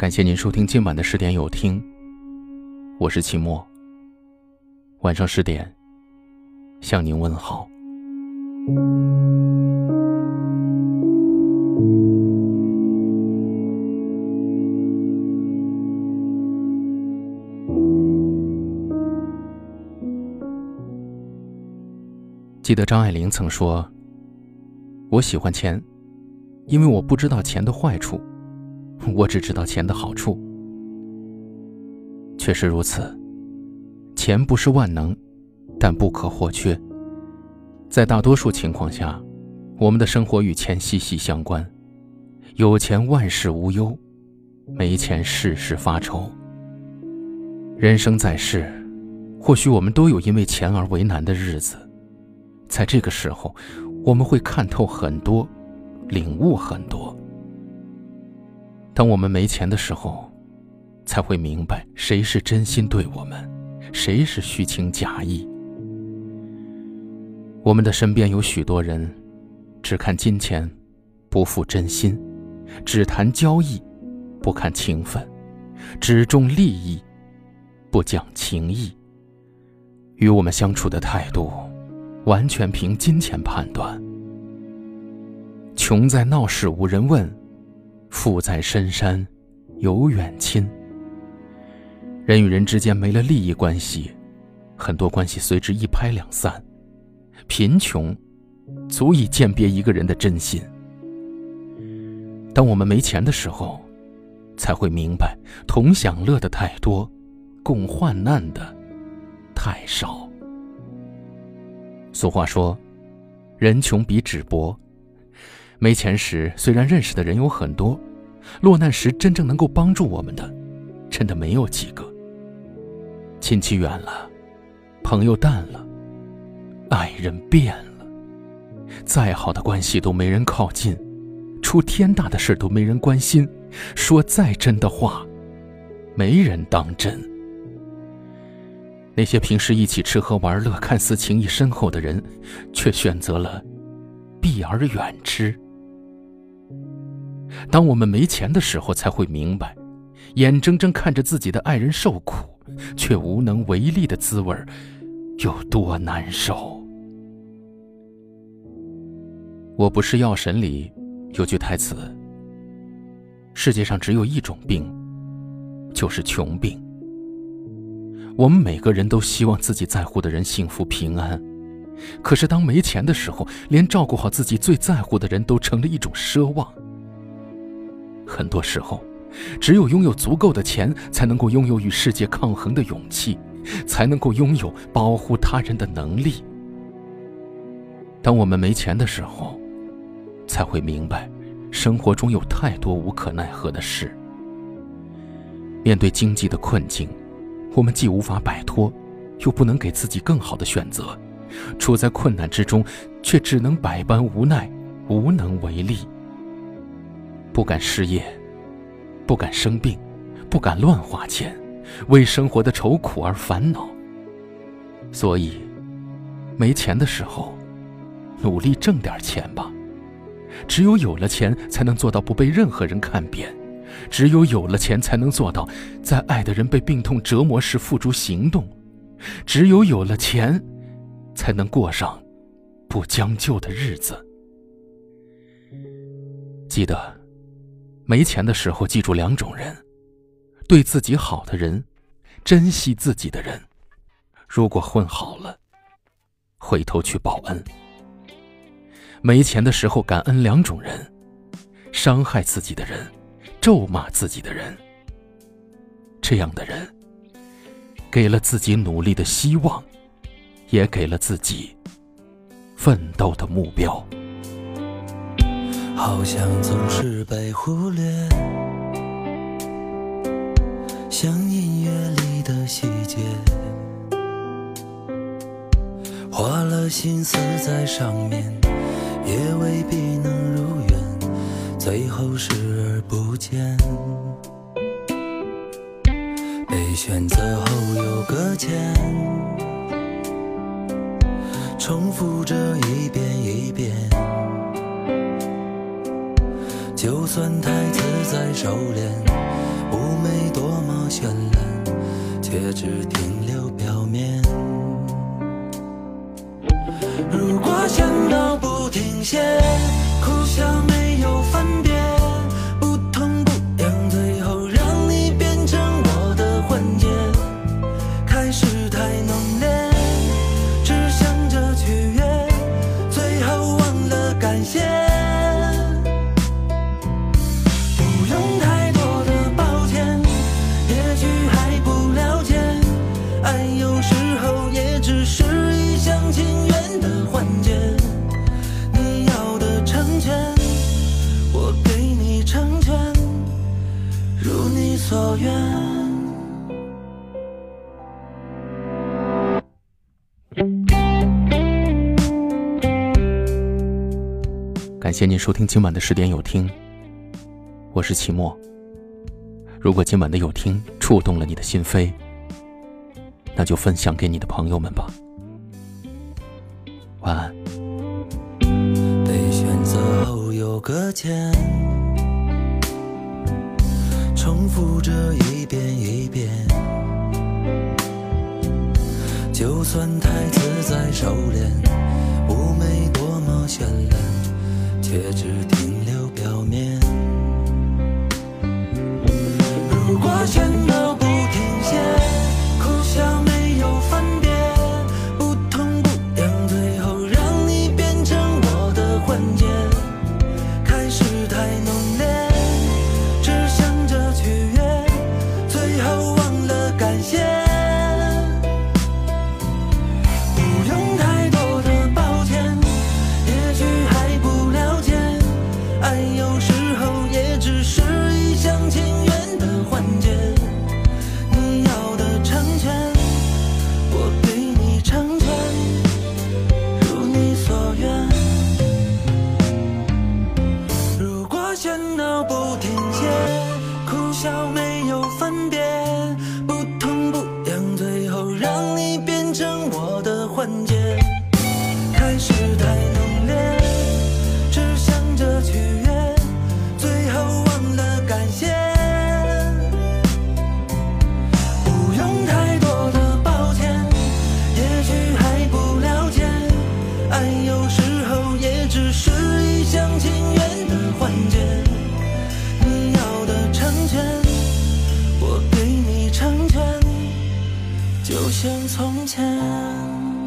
感谢您收听今晚的十点有听，我是齐墨。晚上十点，向您问好。记得张爱玲曾说：“我喜欢钱，因为我不知道钱的坏处，我只知道钱的好处。”确实如此，钱不是万能，但不可或缺。在大多数情况下，我们的生活与钱息息相关。有钱万事无忧，没钱事事发愁。人生在世，或许我们都有因为钱而为难的日子。在这个时候，我们会看透很多，领悟很多。当我们没钱的时候，才会明白谁是真心对我们，谁是虚情假意。我们的身边有许多人，只看金钱，不负真心；只谈交易，不看情分；只重利益，不讲情义。与我们相处的态度。完全凭金钱判断。穷在闹市无人问，富在深山有远亲。人与人之间没了利益关系，很多关系随之一拍两散。贫穷，足以鉴别一个人的真心。当我们没钱的时候，才会明白，同享乐的太多，共患难的太少。俗话说：“人穷比纸薄。”没钱时，虽然认识的人有很多，落难时真正能够帮助我们的，真的没有几个。亲戚远了，朋友淡了，爱人变了，再好的关系都没人靠近，出天大的事都没人关心，说再真的话，没人当真。那些平时一起吃喝玩乐、看似情谊深厚的人，却选择了避而远之。当我们没钱的时候，才会明白，眼睁睁看着自己的爱人受苦，却无能为力的滋味有多难受。我不是药神里有句台词：“世界上只有一种病，就是穷病。”我们每个人都希望自己在乎的人幸福平安，可是当没钱的时候，连照顾好自己最在乎的人都成了一种奢望。很多时候，只有拥有足够的钱，才能够拥有与世界抗衡的勇气，才能够拥有保护他人的能力。当我们没钱的时候，才会明白，生活中有太多无可奈何的事。面对经济的困境。我们既无法摆脱，又不能给自己更好的选择，处在困难之中，却只能百般无奈，无能为力。不敢失业，不敢生病，不敢乱花钱，为生活的愁苦而烦恼。所以，没钱的时候，努力挣点钱吧。只有有了钱，才能做到不被任何人看扁。只有有了钱，才能做到在爱的人被病痛折磨时付诸行动；只有有了钱，才能过上不将就的日子。记得，没钱的时候记住两种人：对自己好的人，珍惜自己的人。如果混好了，回头去报恩。没钱的时候感恩两种人：伤害自己的人。咒骂自己的人，这样的人，给了自己努力的希望，也给了自己奋斗的目标。好像总是被忽略，像音乐里的细节，花了心思在上面，也未必能如愿，最后视而。不见，被选择后又搁浅，重复着一遍一遍。就算太自在收敛妩媚多么绚烂却只停留表面。如果想到不停歇哭笑没走远感谢您收听今晚的十点有听我是齐墨。如果今晚的有听触动了你的心扉那就分享给你的朋友们吧。晚安。选择后有个哭着一遍一遍。就算太词再收敛妩媚多么绚烂却只听就像从前。